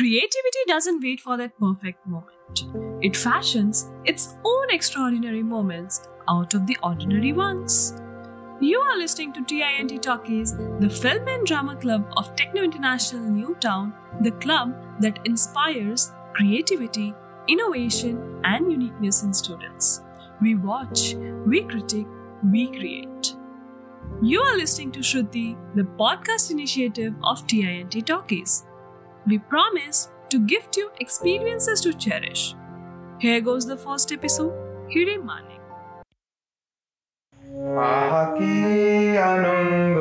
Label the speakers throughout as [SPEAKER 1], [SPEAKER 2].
[SPEAKER 1] Creativity doesn't wait for that perfect moment. It fashions its own extraordinary moments out of the ordinary ones. You are listening to TINT Talkies, the film and drama club of Techno International Newtown, the club that inspires creativity, innovation, and uniqueness in students. We watch, we critique, we create. You are listening to Shruti, the podcast initiative of TINT Talkies. We promise to gift you experiences to cherish. Here goes the first episode, Hire Mane.
[SPEAKER 2] আহা কি আনন্দ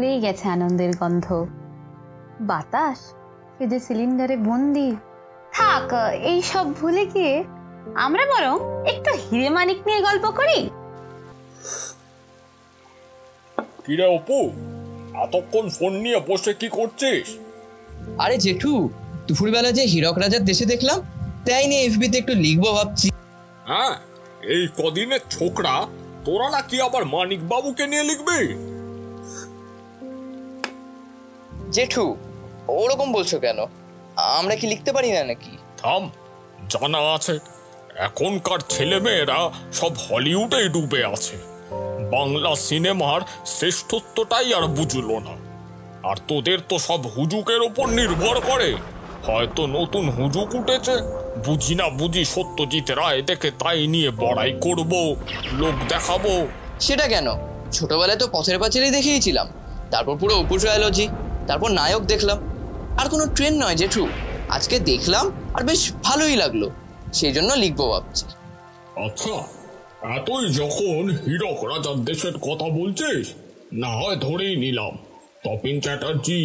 [SPEAKER 3] ভুলেই গেছে আনন্দের গন্ধ। বাতাস সে যে সিলিন্ডারে বন্দি। থাক এই সব ভুলে গিয়ে আমরা বরং একটু হিরে মানিক নিয়ে গল্প করি।
[SPEAKER 4] কিরে অপু? এতক্ষণ ফোন নিয়ে বসে কি করছিস?
[SPEAKER 5] আরে জেঠু দুপুরবেলা যে হীরক রাজার দেশে দেখলাম তাই নিয়ে এফবিতে একটু লিখব ভাবছি।
[SPEAKER 4] হ্যাঁ এই কদিনের ছোকরা তোরা নাকি আবার মানিক বাবুকে নিয়ে লিখবি?
[SPEAKER 5] জেঠু ওরকম বলছো কেন? আমরা কি লিখতে পারি না নাকি?
[SPEAKER 4] থাম জানা আছে এখনকার ছেলে মেয়েরা সব হলিউডে ডুবে আছে। বাংলা সিনেমার শ্রেষ্ঠত্বটাই আর বুঝলো না। আর তোদের তো সব হুজুকের ওপর নির্ভর করে। হয়তো নতুন হুজুক উঠেছে বুঝি না বুঝি সত্যজিৎ রায় দেখে তাই নিয়ে বড়াই করব লোক দেখাবো।
[SPEAKER 5] সেটা কেন? ছোটবেলায় তো পথের পাঁচালি দেখিয়েছিলাম তারপর পুরো অপু ট্রায়োলজি তারপর নায়ক দেখলাম। আর কোনো ট্রেন নয় জেঠু। আজকে দেখলাম আর বেশ ভালোই লাগল। সেই জন্য লিখব ভাবছি।
[SPEAKER 4] আচ্ছা এতই যখন হীরক রাজার দেশের কথা বলছিস না হয় ধরেই নিলাম। তপিন চ্যাটার্জি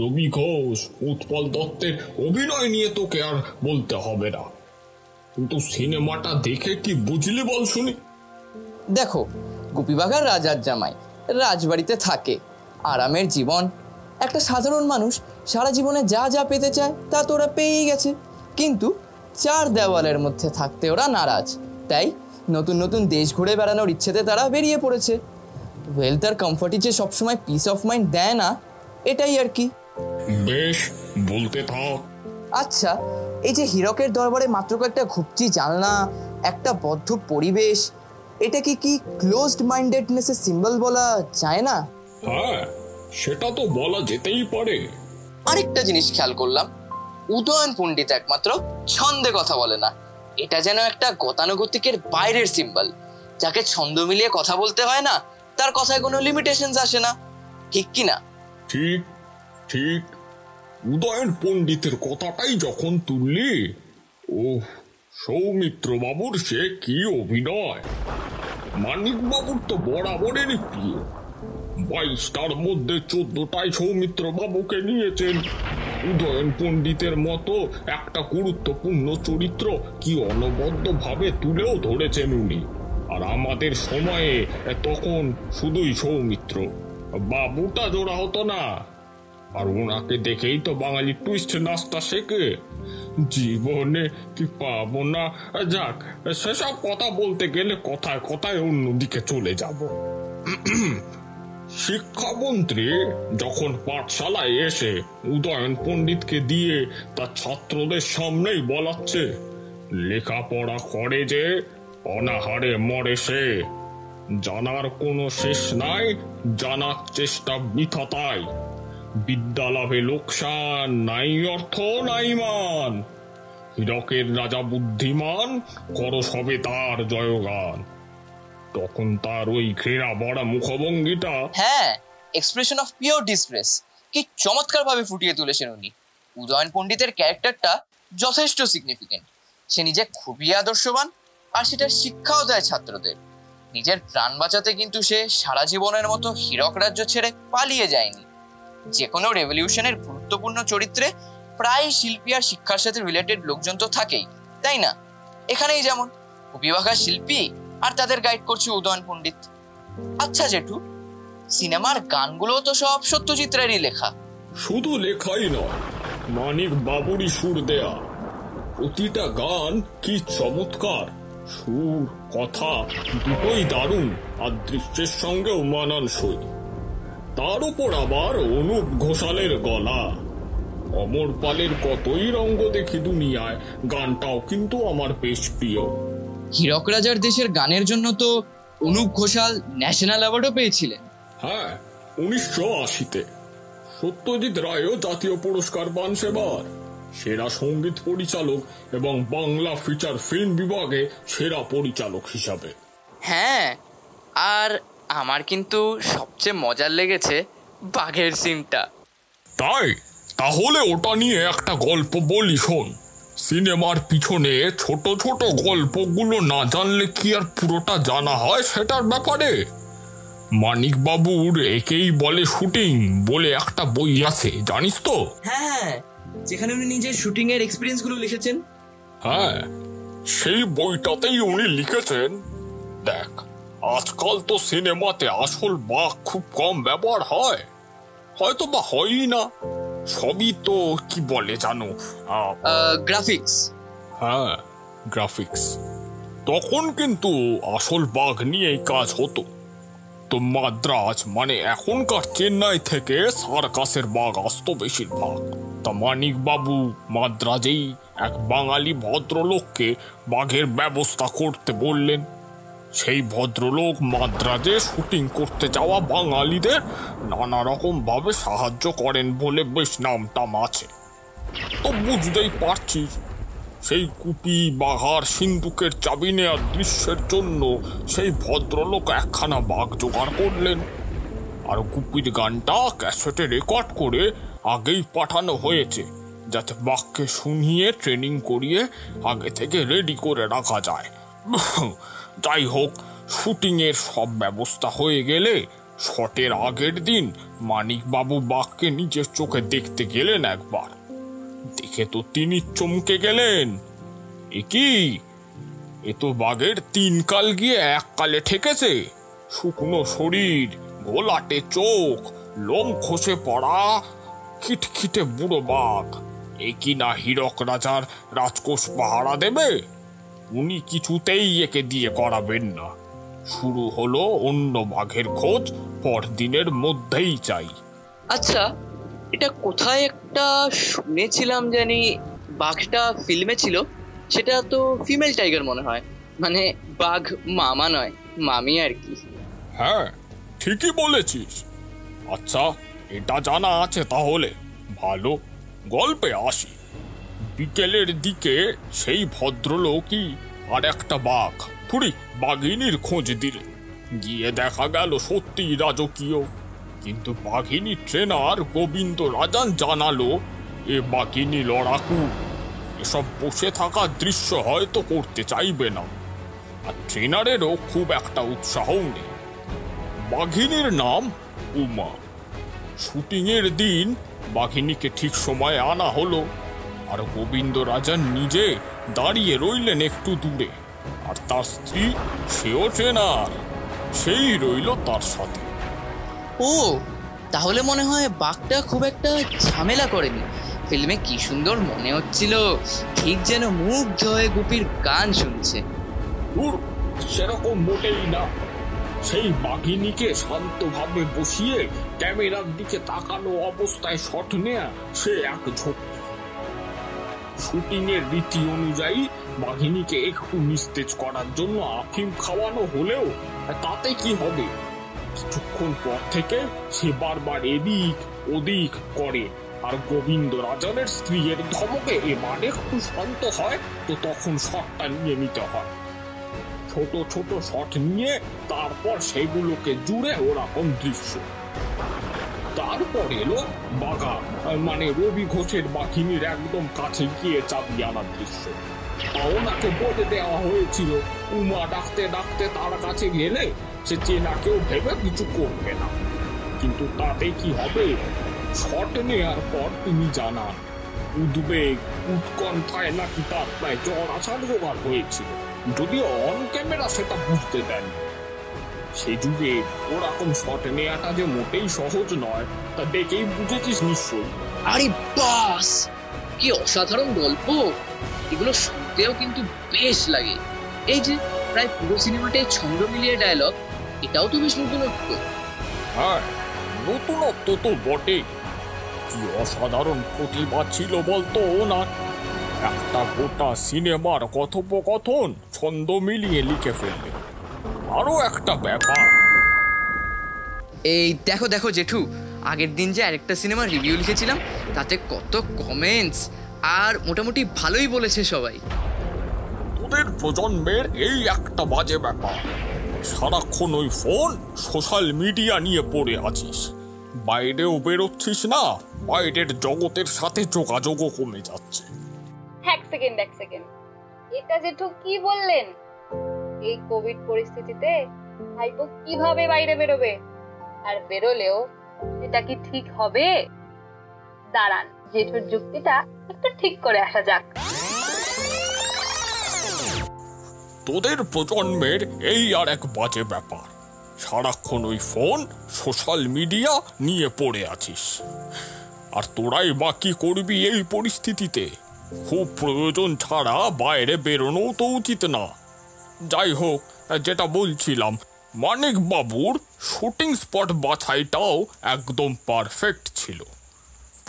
[SPEAKER 4] রবি ঘোষ উৎপল দত্তের অভিনয় নিয়ে তোকে আর বলতে হবে না। কিন্তু সিনেমাটা দেখে কি বুঝলি বল শুনি।
[SPEAKER 5] দেখো গুপিবাগার রাজার জামাই রাজবাড়িতে থাকে। আরামের জীবন একটা সাধারণ মানুষ সারা জীবনে যা যা পেতে চায় তা তো ওরা পেয়েই গেছে। কিন্তু চার দেওয়ালের মধ্যে থাকতে ওরা নারাজ। তাই নতুন নতুন দেশ ঘুরে বেড়ানোর ইচ্ছেতে তারা বেরিয়ে পড়েছে। ওয়েলথ আর কমফর্টই যে সবসময় পিস অফ মাইন্ড দেয় না এটাই আর কি।
[SPEAKER 4] বেশ বলতে থাক।
[SPEAKER 5] আচ্ছা এই যে হীরকের দরবারে মাত্র কয়েকটা ঘুপচি জানলা একটা বদ্ধ পরিবেশ এটা কি কি ক্লোজড মাইন্ডেডনেসের সিম্বল বলা যায় না?
[SPEAKER 4] হ্যাঁ সেটা তো বলা যেতেই পারে।
[SPEAKER 5] আরেকটা জিনিস খেয়াল করলাম উদয়ন পণ্ডিত একমাত্র ছন্দে কথা বলে না। এটা যেন একটা গতানুগতিকের বাইরের সিম্বল যাকে ছন্দ মিলিয়ে কথা বলতে হয় না তার কথায় কোনো লিমিটেশন আসে না। ঠিক কি না?
[SPEAKER 4] ঠিক ঠিক। উদয়ন পণ্ডিতের কথাটাই যখন তুললি ও সৌমিত্র বাবুর সে কি অভিনয়! মানিক বাবুর তো বরাবরেরই প্রিয়। বাইশটার মধ্যে চোদ্দটায় সৌমিত্র বাবুকে নিয়েছেন। উদয়ন পণ্ডিতের মতো একটা গুরুত্বপূর্ণ চরিত্র কি অনবদ্য ভাবে তুলেও ধরেছেন উনি। আর আমাদের সময়ে তখন শুধুই সৌমিত্র। বাবুটা জোড়া হতো না। আর ওনাকে দেখেই তো বাঙালি টুইস্ট নাস্তা শেখে। জীবনে কি পাবো না? যাক, সেসব কথা বলতে গেলে কথায় কথায় অন্যদিকে চলে যাব। শিক্ষামন্ত্রী যখন পাঠশালায় এসে উদয়ন পণ্ডিতকে দিয়ে তার ছাত্রদের সামনেই বলাচ্ছে, লেখাপড়া করে যে অনাহারে মরে সে। জানার কোনো শেষ নাই, জানার চেষ্টা বৃথা তাই বিদ্যা লোকসান নাই অর্থ নাই মান। হীরকের রাজা বুদ্ধিমান, কর সবে তার জয়গান। তখন তার ওই ঘৃণা বড়া মুখভঙ্গিটা
[SPEAKER 5] হ্যাঁ এক্সপ্রেশন অফ পিওর ডিসপ্রেস কি চমৎকার ভাবে ফুটিয়ে তুলেছেন উনি। উদয়ন পণ্ডিতের ক্যারেক্টারটা যথেষ্ট সিগনিফিকেন্ট সে নিজে খুবই আদর্শবান, আর সেটার শিক্ষাও দেয় ছাত্রদের। নিজের প্রাণ বাঁচাতে কিন্তু সে সারা জীবনের মতো হীরক রাজ্য ছেড়ে পালিয়ে যায়নি। যে কোনো রেভলিউশনের গুরুত্বপূর্ণ চরিত্রে প্রায় শিল্পী আর শিক্ষার সাথে রিলেটেড লোকজন তো থাকেই, তাই না? এখানেই যেমন কবিবাঘা শিল্পী আর তাদের গাইড করছে উদয়ন পণ্ডিত। আচ্ছা জেঠু, সিনেমার গানগুলো তো সব সত্যজিৎ রায়েরই লেখা।
[SPEAKER 4] শুধু লেখাই নয়, মানিক বাবুরই সুর দেয়া। প্রতিটা গান কি চমৎকার। সুর, কথা, দুটোই দারুণ, আর দৃশ্যের সঙ্গেও মানানসই। তার উপর আবার অনুপ ঘোষালের গলা। অমর পালের কতই রঙ্গ দেখি দুনিয়ায়, গানটাও কিন্তু আমার বেশ প্রিয়।
[SPEAKER 5] হীরক রাজার দেশের গানের জন্য তো অনুপ ঘোষাল ন্যাশনাল অ্যাওয়ার্ডও পেয়েছিলেন।
[SPEAKER 4] হ্যাঁ উনিশশো আশিতে। সত্যজিৎ রায়ও জাতীয় পুরস্কার পান সেবার। সেরা সংগীত পরিচালক এবং বাংলা ফিচার ফিল্ম বিভাগে সেরা পরিচালক হিসাবে।
[SPEAKER 5] হ্যাঁ আর আমার কিন্তু সবচেয়ে মজার লেগেছে বাঘের সিনটা।
[SPEAKER 4] তাই? তাহলে ওটা নিয়ে একটা গল্প বলি শোন। সিনেমার পিছনে ছোট ছোট গল্পগুলো না জানলে কি আর পুরোটা জানা হয় সেটার ব্যাপারে? মানিক বাবুর একেই বলে শুটিং বলে একটা বই আছে জানিস তো?
[SPEAKER 5] হ্যাঁ যেখানে উনি নিজের শুটিং এর এক্সপিরিয়েন্সগুলো লিখেছেন।
[SPEAKER 4] হ্যাঁ সেই বইটাতেই উনি লিখেছেন দেখ আজকাল তো সিনেমাতে আসল বাঘ খুব কম ব্যবহার হয়। হয়তো বা হয়ই না। সবই তো কি বলে জানো?
[SPEAKER 5] গ্রাফিক্স
[SPEAKER 4] হ্যাঁ গ্রাফিক্স তখন কিন্তু আসল বাঘ নিয়েই কাজ হতো। তো মাদ্রাজ মানে এখনকার চেন্নাই থেকে সার্কাসের বাঘ আসতো বেশিরভাগ। তা মানিক বাবু মাদ্রাজেই এক বাঙালি ভদ্রলোককে বাঘের ব্যবস্থা করতে বললেন। সেই ভদ্রলোক মাদ্রাজে শুটিং করতে যাওয়া বাঙালিদের নানা রকম ভাবে সাহায্য করেন বলে বেশ নামটাম আছে। তো বুঝতেই পারছিস, সেই কুপি, বাঘার সিন্ধুকের চাবি নেওয়ার দৃশ্যের জন্য সেই ভদ্রলোক একখানা বাঘ জোগাড় করলেন। আর কুপির গানটা ক্যাসেটে রেকর্ড করে আগেই পাঠানো হয়েছে, যাতে বাঘকে শুনিয়ে, ট্রেনিং করিয়ে আগে থেকে রেডি করে রাখা যায়। যাই হোক, শুটিংয়ের সব ব্যবস্থা হয়ে গেলে শটের আগের দিন মানিকবাবু বাঘকে নিজের চোখে দেখতে গেলেন একবার। দেখে তো তিনি চমকে গেলেন। এ কি? এ তো বাঘের তিন কাল গিয়ে এক কালে ঠেকেছে। শুকনো শরীর, গোলাটে চোখ, লোম খসে পড়া, খিটখিটে বুড়ো বাঘ। এ কি না হীরক রাজার রাজকোষ পাহারা দেবে? উনি কিছুতেই একে দিয়ে করাবেন না। শুরু হলো অন্য বাঘের খোঁজ পরদিনের মধ্যেই চাই।
[SPEAKER 5] আচ্ছা এটা কোথায় একটা শুনেছিলাম জানি বাঘটা ফিল্মে ছিল সেটা তো ফিমেল টাইগার মনে হয়। মানে বাঘ মামা নয় মামি আর কি।
[SPEAKER 4] হ্যাঁ ঠিকই বলেছিস। আচ্ছা এটা জানা আছে তাহলে। ভালো গল্পে আসি। বিকেলের দিকে সেই ভদ্রলোকই আর একটা বাঘ থুড়ি বাঘিনীর খোঁজ দিলেন গিয়ে দেখা গেল সত্যি রাজকীয়। কিন্তু বাঘিনী ট্রেনার গোবিন্দ রাজান জানালো, এ বাঘিনী লড়াকু, এসব বসে থাকা দৃশ্য হয়তো করতে চাইবে না। আর ট্রেনারেরও খুব একটা উৎসাহও নেই। বাঘিনীর নাম উমা। শুটিংয়ের দিন বাঘিনীকে ঠিক সময়ে আনা হলো। আর গোবিন্দ রাজান নিজে দাঁড়িয়ে রইলেন একটু দূরে। আর তার স্ত্রী সেও ট্রেনার সেই রইল তার সাথে।
[SPEAKER 5] ও তাহলে মনে হয় বাঘটা খুব একটা ঝামেলা করেনি। ফিল্মে কি সুন্দর মনে হচ্ছিল ঠিক যেন মুগ্ধ হয়ে গুপির গান শুনছে।
[SPEAKER 4] সেরকম মোটেই না। সেই বাঘিনীকে শান্তভাবে বসিয়ে ক্যামেরার দিকে তাকানো অবস্থায় শট নেয়া সে এক ঝোঁক শুটিং এর রীতি অনুযায়ী বাঘিনীকে একটু নিস্তেজ করার জন্য আফিম খাওয়ানো হলেও তাতে কি হবে? কিছুক্ষণ পর থেকে সে বারবার এদিক ওদিক করে। আর গোবিন্দ রাজানের স্ত্রীর ধমকে এবার একটু শান্ত হয়, তো তখন শটটা নিয়ে নিতে হয়। ছোট ছোট শট নিয়ে তারপর সেগুলোকে জুড়ে ওরকম দৃশ্য। তারপর এলো বাঘা মানে রবি ঘোষের বাঘিনীর একদম কাছে গিয়ে চাবি আনার দৃশ্য। ওনাকে বলে দেওয়া হয়েছিল, উমা ডাকতে ডাকতে তার কাছে গেলে সে চেনাকেও ভেবে কিছু করবে না। কিন্তু তাতে কি হবে, শট নেওয়ার পর তিনি জানান, উদ্বেগ, উৎকণ্ঠায় নাকি তার প্রায় জ্বর আসার জোগাড় হয়েছিল। যদিও অন ক্যামেরা সেটা বুঝতে দেন সে যুগে ওরকম শট নেওয়াটা যে মোটেই সহজ নয় তা দেখেই বুঝেছিস নিশ্চয়ই।
[SPEAKER 5] আরে বাস! কি অসাধারণ গল্প! এগুলো শুনতেও কিন্তু বেশ লাগে। এই যে প্রায় পুরো সিনেমাটাই ছন্দ মিলিয়ে ডায়লগ এটাও তো বেশ নতুনত্ব।
[SPEAKER 4] হ্যাঁ নতুনত্ব তো বটে কি অসাধারণ প্রতিভা ছিল বলতো না? একটা গোটা সিনেমার কথোপকথন ছন্দ মিলিয়ে লিখে ফেললে আরও একটা ব্যাপার।
[SPEAKER 5] এই দেখো দেখো জেঠু আগের দিন যে আরেকটা সিনেমার রিভিউ লিখেছিলাম তাতে কত কমেন্টস আর মোটামুটি ভালোই বলেছে সবাই।
[SPEAKER 4] তোদের প্রজন্মের এই একটা বাজে ব্যাপার। সারাক্ষণ ওই ফোন সোশ্যাল মিডিয়া নিয়ে পড়ে আছিস। বাইরেও বেরোচ্ছিস না বাইরের জগতের সাথে যোগাযোগও কমে যাচ্ছে।
[SPEAKER 3] এক সেকেন্ড এক সেকেন্ড এটা জেঠু কি বললেন? এই কোভিড পরিস্থিতিতে ভাইপো কীভাবে বাইরে বেরোবে? আর বেরোলেও এটা কি ঠিক হবে? দাঁড়ান, জেঠুর যুক্তিটা একটু ঠিক করে আসা যাক।
[SPEAKER 4] তোদের প্রজন্মের এই আর এক বাজে ব্যাপার। সারাক্ষণ ওই ফোন, সোশ্যাল মিডিয়া নিয়ে পড়ে আছিস। আর তোরাই বা কি করবি এই পরিস্থিতিতে? খুব প্রয়োজন ছাড়া বাইরে বেরোনোও তো উচিত না। যাই হোক যেটা বলছিলাম মানিক বাবুর শুটিং স্পট বাছাইটাও একদম পারফেক্ট ছিল।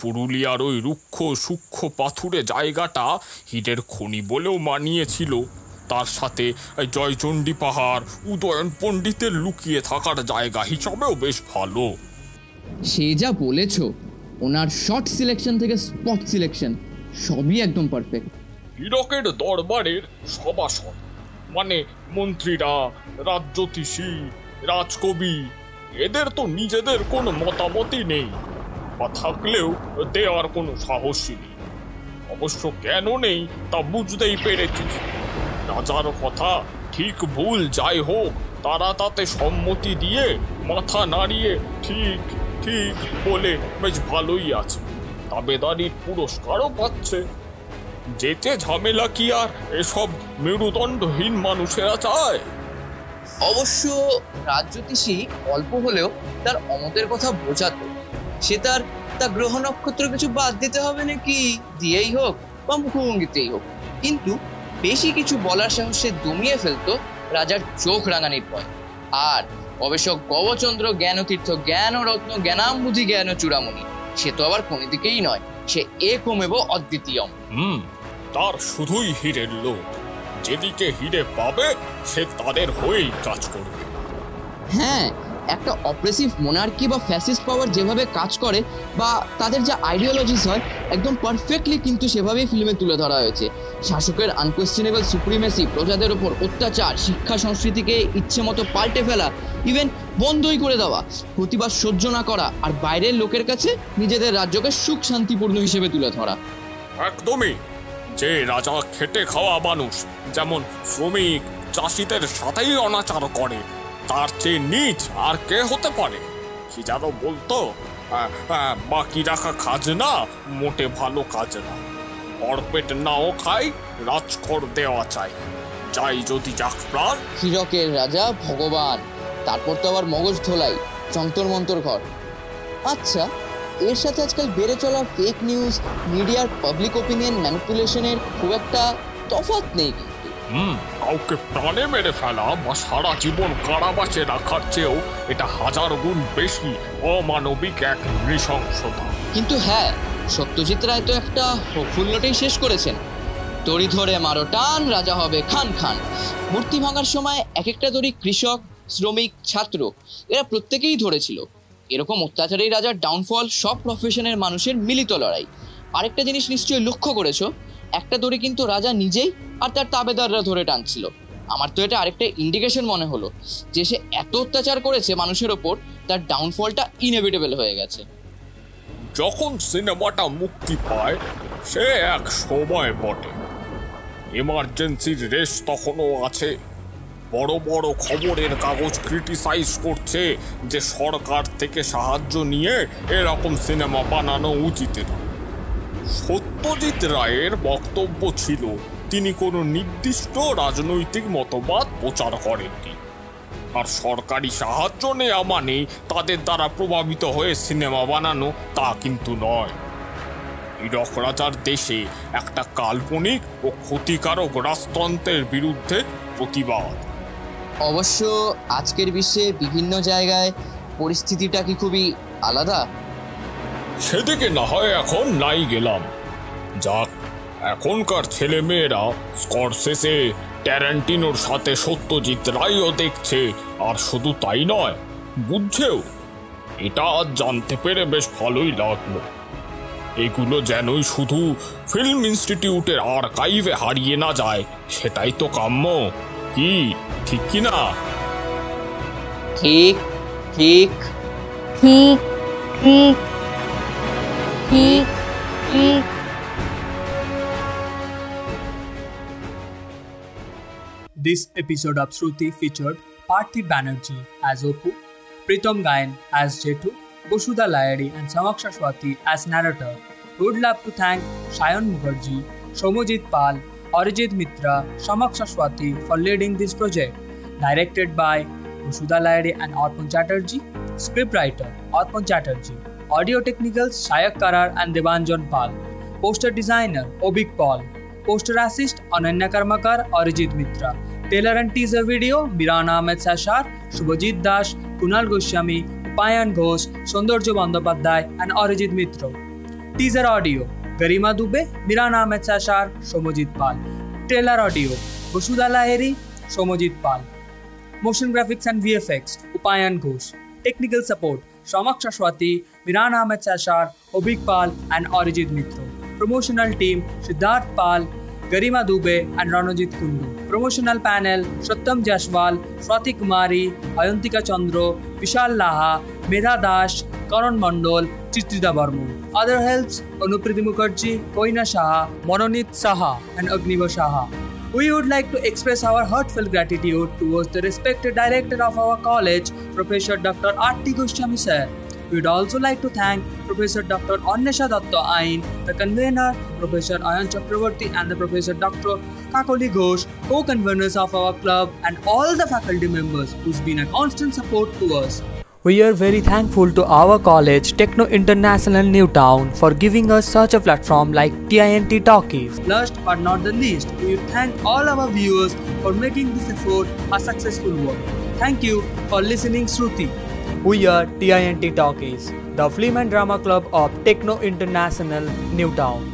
[SPEAKER 4] পুরুলিয়ার ওই রুক্ষ সূক্ষ্ম পাথুরে জায়গাটা হিরের খনি বলেও মানিয়েছিল। তার সাথে জয়চণ্ডী পাহাড় উদয়ন পণ্ডিতের লুকিয়ে থাকার জায়গা হিসাবেও বেশ ভালো।
[SPEAKER 6] সে যা বলেছ ওনার শর্ট সিলেকশন থেকে স্পট সিলেকশন সবই একদম পারফেক্ট
[SPEAKER 4] হীরকের দরবারের সভাসদ মানে মন্ত্রীরা, রাজ্যতীষী, রাজকবি, এদের তো নিজেদের কোনো মতামতই নেই। বা থাকলেও দেওয়ার কোনো সাহসই নেই। অবশ্য কেন নেই তা বুঝতেই পেরেছিস। রাজার কথা ঠিক ভুল যাই হোক, তারা তাতে সম্মতি দিয়ে মাথা নাড়িয়ে ঠিক ঠিক বলে বেশ ভালোই আছে। দাবেদারির পুরস্কারও পাচ্ছে। যেতে ঝামেলা কি আর? এসব মেরুদণ্ডহীন মানুষেরা চায়।
[SPEAKER 5] অবশ্য রাজ্যতীষী অল্প হলেও তার অমতের কথা বোঝাতো। সে তার তা গ্রহ নক্ষত্র কিছু বাদ দিতে হবে নাকি? দিয়েই হোক বা মুখভঙ্গিতেই হোক। কিন্তু বেশি কিছু বলার সাহসে দমিয়ে ফেলতো রাজার চোখ রাঙানির ভয়। আর গবেষক গবচন্দ্র জ্ঞানতীর্থ জ্ঞান রত্ন জ্ঞানাম্বুধি জ্ঞান চূড়ামণি সে তো আবার কোনো দিকেই নয় সে একমেব অদ্বিতীয়ম
[SPEAKER 4] হুম তার শুধুই হীরের লোক যেদিকে হিরে পাবে সে তাদের হয়েই কাজ করবে।
[SPEAKER 6] হ্যাঁ একটা অপ্রেসিভ মোনার্কি বা ফ্যাসিস্ট পাওয়ার যেভাবে কাজ করে বা তাদের যা আইডিওলজিস হয় একদম পারফেক্টলি কিন্তু সেভাবেই ফিল্মে তুলে ধরা হয়েছে। শাসকের আনকোয়েশ্চেনেবল সুপ্রিমেসি প্রজাদের ওপর অত্যাচার শিক্ষা সংস্কৃতিকে ইচ্ছে মতো পাল্টে ফেলা ইভেন বন্ধই করে দেওয়া প্রতিবাদ সহ্য না করা আর বাইরের লোকের কাছে নিজেদের রাজ্যকে সুখ শান্তিপূর্ণ হিসেবে তুলে ধরা।
[SPEAKER 4] একদমই। যে রাজা খেটে খাওয়া মানুষ, যেমন শ্রমিক, চাষিদের সাথেই অনাচার করে, তার চেয়ে নিচ আর কে হতে পারে? কি যেন বলতো? বাকি রাখা খাজনা মোটে ভালো কাজ না। অর্পেট নাও খাই রাজকর দেওয়া চাই। চাই যদি যাক প্রাণ।
[SPEAKER 6] হীরকের রাজা ভগবান, তারপর তো আবার মগজ ধোলাই যন্তর মন্তর ঘর। আচ্ছা এর সাথে আজকাল বেড়ে চলা ফেক নিউজ মিডিয়ার পাবলিক ওপিনিয়ন ম্যানিপুলেশনের খুব একটা তফাৎ নেই
[SPEAKER 4] হুম কাউকে প্রাণে মেরে ফেলা বা সারা জীবন কারাবাসে রাখার চেয়েও এটা হাজার গুণ বেশি অমানবিক এক নৃশংসতা।
[SPEAKER 6] কিন্তু হ্যাঁ সত্যজিৎ রায় তো একটা হোপফুল নোটেই শেষ করেছেন। দড়ি ধরে মারো টান রাজা হবে খান খান। মূর্তি ভাঙার সময় এক একটা দড়ি কৃষক শ্রমিক ছাত্র এরা প্রত্যেকেই ধরেছিল। এরকম অত্যাচারী রাজার ডাউনফল সব প্রফেশনের মানুষের মিলিত লড়াই। আরেকটা জিনিস নিশ্চয়ই লক্ষ্য করেছ, একটা দড়ি কিন্তু রাজা নিজেই আর তার তাবেদাররা ধরে টানছিল। আমার তো এটা আরেকটা ইন্ডিকেশন মনে হলো, যে সে এত অত্যাচার করেছে মানুষের ওপর, তার ডাউনফলটা ইনএভিটেবল হয়ে গেছে।
[SPEAKER 4] যখন সিনেমাটা মুক্তি পায়, সে এক সময় বটে। এমার্জেন্সির রেস তখনও আছে। বড় বড় খবরের কাগজ ক্রিটিসাইজ করছে যে সরকার থেকে সাহায্য নিয়ে এরকম সিনেমা বানানো উচিত না। সত্যজিৎ রায়ের বক্তব্য ছিল, তিনি কোনো নির্দিষ্ট রাজনৈতিক মতবাদ প্রচার করেননি। আর সরকারি সাহায্য নেওয়া মানে তাদের দ্বারা প্রভাবিত হয়ে সিনেমা বানানো তা কিন্তু নয়। হীরক রাজার দেশে একটা কাল্পনিক ও ক্ষতিকারক রাজতন্ত্রের বিরুদ্ধে প্রতিবাদ।
[SPEAKER 6] অবশ্য আজকের বিশ্বে বিভিন্ন জায়গায় পরিস্থিতিটা কি খুবই আলাদা?
[SPEAKER 4] সেদিকে না হয় এখন নাই গেলাম। যাক, এখনকার ছেলে মেয়েরা স্করসেসে ট্যারেন্টিনোর সাথে সত্যজিৎ রায়ও দেখছে, আর শুধু তাই নয়, বুঝছেও। এটা আজ জানতে পেরে বেশ ভালোই লাগল। এগুলো যেনই শুধু ফিল্ম ইনস্টিটিউটের আর্কাইভে হারিয়ে না যায়, সেটাই তো কাম্য। की ठीक की ना
[SPEAKER 6] ठीक ठीक
[SPEAKER 3] ठीक ठीक ठीक ठीक
[SPEAKER 7] This episode of Shruti featured Parthi Banerjee as Opu, Pritam Gayan as Jetu, Bushuda Layari and Samaksha Swati as narrator. We would love to thank Shayan Mukherjee, Shomojit Pal, Arijit Mitra, Samaksha Swati for leading this project. Directed by Bosudha Layadi and Arpan Chatterjee. Scriptwriter Arpan Chatterjee. Audio technicals Shayak Karar and Devanjan Pal. Poster designer Obik Paul. Poster assist Ananya Karmakar, Arijit Mitra. Trailer and teaser video Mirana Ahmed Sashar, Shubhajit Dash, Kunal Goswami, Upayan Ghosh, Sondarjo Bandopadhyay, and Arijit Mitra. Teaser audio गरिमा दुबे, मेरा नाम है चाशार Somjit Pal. Trailer audio Vasudha Lahiri, Somjit Pal. Motion graphics and we Upayan Ghosh. Technical support श्रामाक्षा स्वाति मेरा नाम है चाशार Abhik Pal and Arijit Mitra. Promotional team Siddharth Pal, Garima Dubey and Ranjit Kundu. Promotional panel Satyam Jaiswal, Swati Kumari, Ayantika Chandra, Vishal Laha, Medha Das, Karan Mandal Chitrida Barman. Other helps Anupriti Mukherjee, Koina Shaha, Mononit Saha, and Agniva Shaha. We would like to express our heartfelt gratitude towards the respected director of our college, Professor Dr. R.T. Goswami. We would also like to thank Professor Dr. Annesha Datta the convener, Professor Ayan Chakravarti, and the Professor Dr. Kakoli Ghosh, co-conveners of our club, and all the faculty members who's been a constant support to us. We are very thankful to our college, Techno International Newtown, for giving us such a platform like TINT Talkies. Last but not the least, we thank all our viewers for making this effort a successful work. Thank you for listening, Shruti. We are TINT Talkies, the film and drama club of Techno International Newtown.